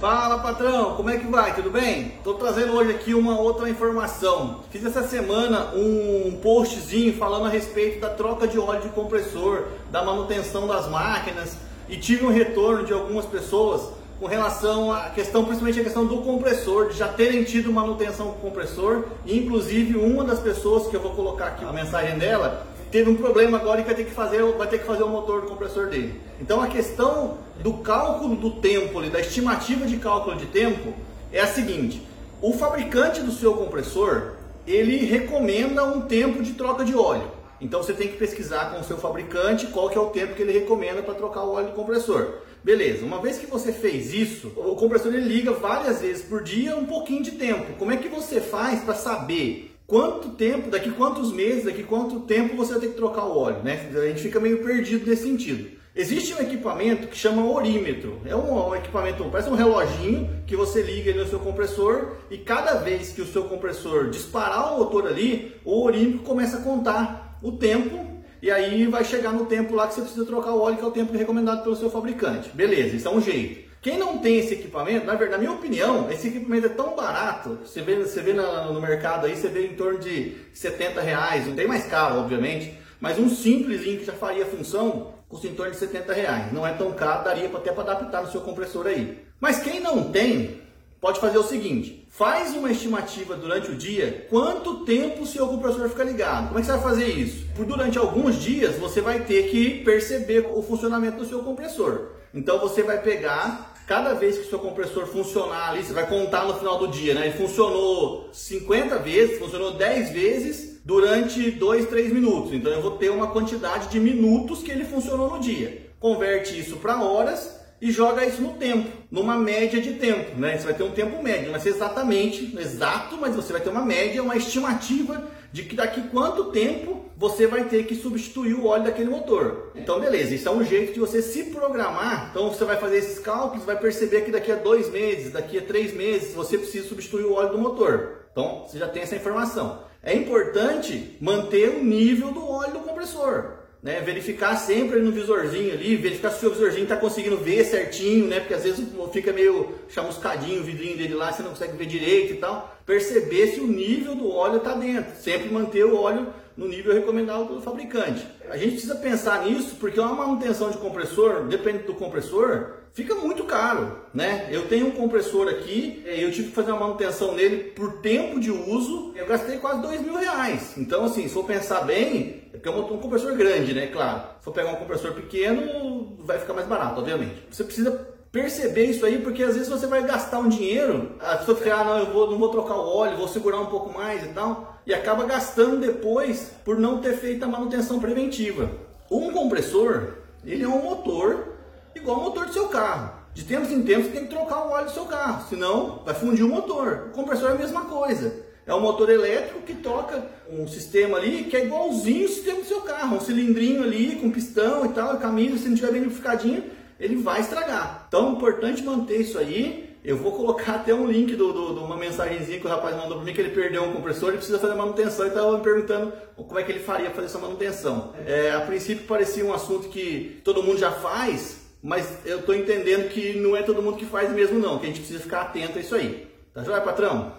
Fala patrão, como é que vai? Tudo bem? Estou trazendo hoje aqui uma outra informação. Fiz essa semana um postzinho falando a respeito da troca de óleo de compressor, da manutenção das máquinas e tive um retorno de algumas pessoas com relação à questão, principalmente a questão do compressor, de já terem tido manutenção com o compressor, e inclusive uma das pessoas que eu vou colocar aqui a mensagem dela, teve um problema agora e vai ter que fazer, vai ter que fazer o motor do compressor dele. Então a questão do cálculo do tempo, da estimativa de cálculo de tempo, é a seguinte: o fabricante do seu compressor ele recomenda um tempo de troca de óleo. Então você tem que pesquisar com o seu fabricante qual que é o tempo que ele recomenda para trocar o óleo do compressor. Beleza, uma vez que você fez isso, o compressor ele liga várias vezes por dia um pouquinho de tempo. Como é que você faz para saber quanto tempo, daqui quantos meses, daqui quanto tempo você vai ter que trocar o óleo, né? A gente fica meio perdido nesse sentido. Existe um equipamento que chama orímetro. É um, um, equipamento, parece um reloginho que você liga no seu compressor e cada vez que o seu compressor disparar o motor ali, o orímetro começa a contar o tempo e aí vai chegar no tempo lá que você precisa trocar o óleo, que é o tempo recomendado pelo seu fabricante. Beleza, isso é um jeito. Quem não tem esse equipamento, na verdade, na minha opinião, esse equipamento é tão barato, você vê, você vê no, no mercado aí, você vê em torno de 70 reais, não tem mais caro, obviamente, mas um simplesinho que já faria função custa em torno de 70 reais. Não é tão caro, daria até para adaptar no seu compressor aí. Mas quem não tem, pode fazer o seguinte: faz uma estimativa durante o dia quanto tempo o seu compressor fica ligado. Como é que você vai fazer isso? Por durante alguns dias você vai ter que perceber o funcionamento do seu compressor. Então você vai pegar cada vez que o seu compressor funcionar ali, você vai contar no final do dia, né? Ele funcionou 50 vezes, funcionou 10 vezes durante 2, 3 minutos. Então eu vou ter uma quantidade de minutos que ele funcionou no dia. Converte isso para horas e joga isso no tempo, numa média de tempo, né? Você vai ter um tempo médio, não vai ser exatamente exato, mas você vai ter uma média, uma estimativa de que daqui quanto tempo você vai ter que substituir o óleo daquele motor. Então, beleza, isso é um jeito de você se programar. Então, você vai fazer esses cálculos, vai perceber que daqui a dois meses, daqui a três meses, você precisa substituir o óleo do motor. Então, você já tem essa informação. É importante manter o nível do óleo do compressor né? Verificar sempre no visorzinho ali, verificar se o seu visorzinho está conseguindo ver certinho, né? Porque às vezes fica meio chamuscadinho o vidrinho dele lá, você não consegue ver direito e tal. Perceber se o nível do óleo está dentro. Sempre manter o óleo no nível recomendado pelo fabricante. A gente precisa pensar nisso porque uma manutenção de compressor, depende do compressor, fica muito caro, né? Eu tenho um compressor aqui, é, eu tive que fazer uma manutenção nele por tempo de uso, eu gastei quase dois mil reais. Então, assim, se for pensar bem, é porque é um compressor grande, né? Claro. Se for pegar um compressor pequeno, vai ficar mais barato, obviamente. Você precisa perceber isso aí, porque às vezes você vai gastar um dinheiro, a pessoa fica, ah, não, eu vou, não vou trocar o óleo, vou segurar um pouco mais e tal, e acaba gastando depois por não ter feito a manutenção preventiva. Um compressor, ele é um motor igual ao motor do seu carro. De tempos em tempos tem que trocar o óleo do seu carro, senão vai fundir o motor. O compressor é a mesma coisa. É um motor elétrico que toca um sistema ali que é igualzinho o sistema do seu carro, um cilindrinho ali com pistão e tal, camisa, se não tiver bem lubrificadinho, ele vai estragar. Então é importante manter isso aí. Eu vou colocar até um link de uma mensagenzinha que o rapaz mandou para mim que ele perdeu um compressor e precisa fazer manutenção e estava me perguntando como é que ele faria fazer essa manutenção. É, a princípio parecia um assunto que todo mundo já faz, mas eu estou entendendo que não é todo mundo que faz mesmo não, que a gente precisa ficar atento a isso aí. Tá joia, patrão?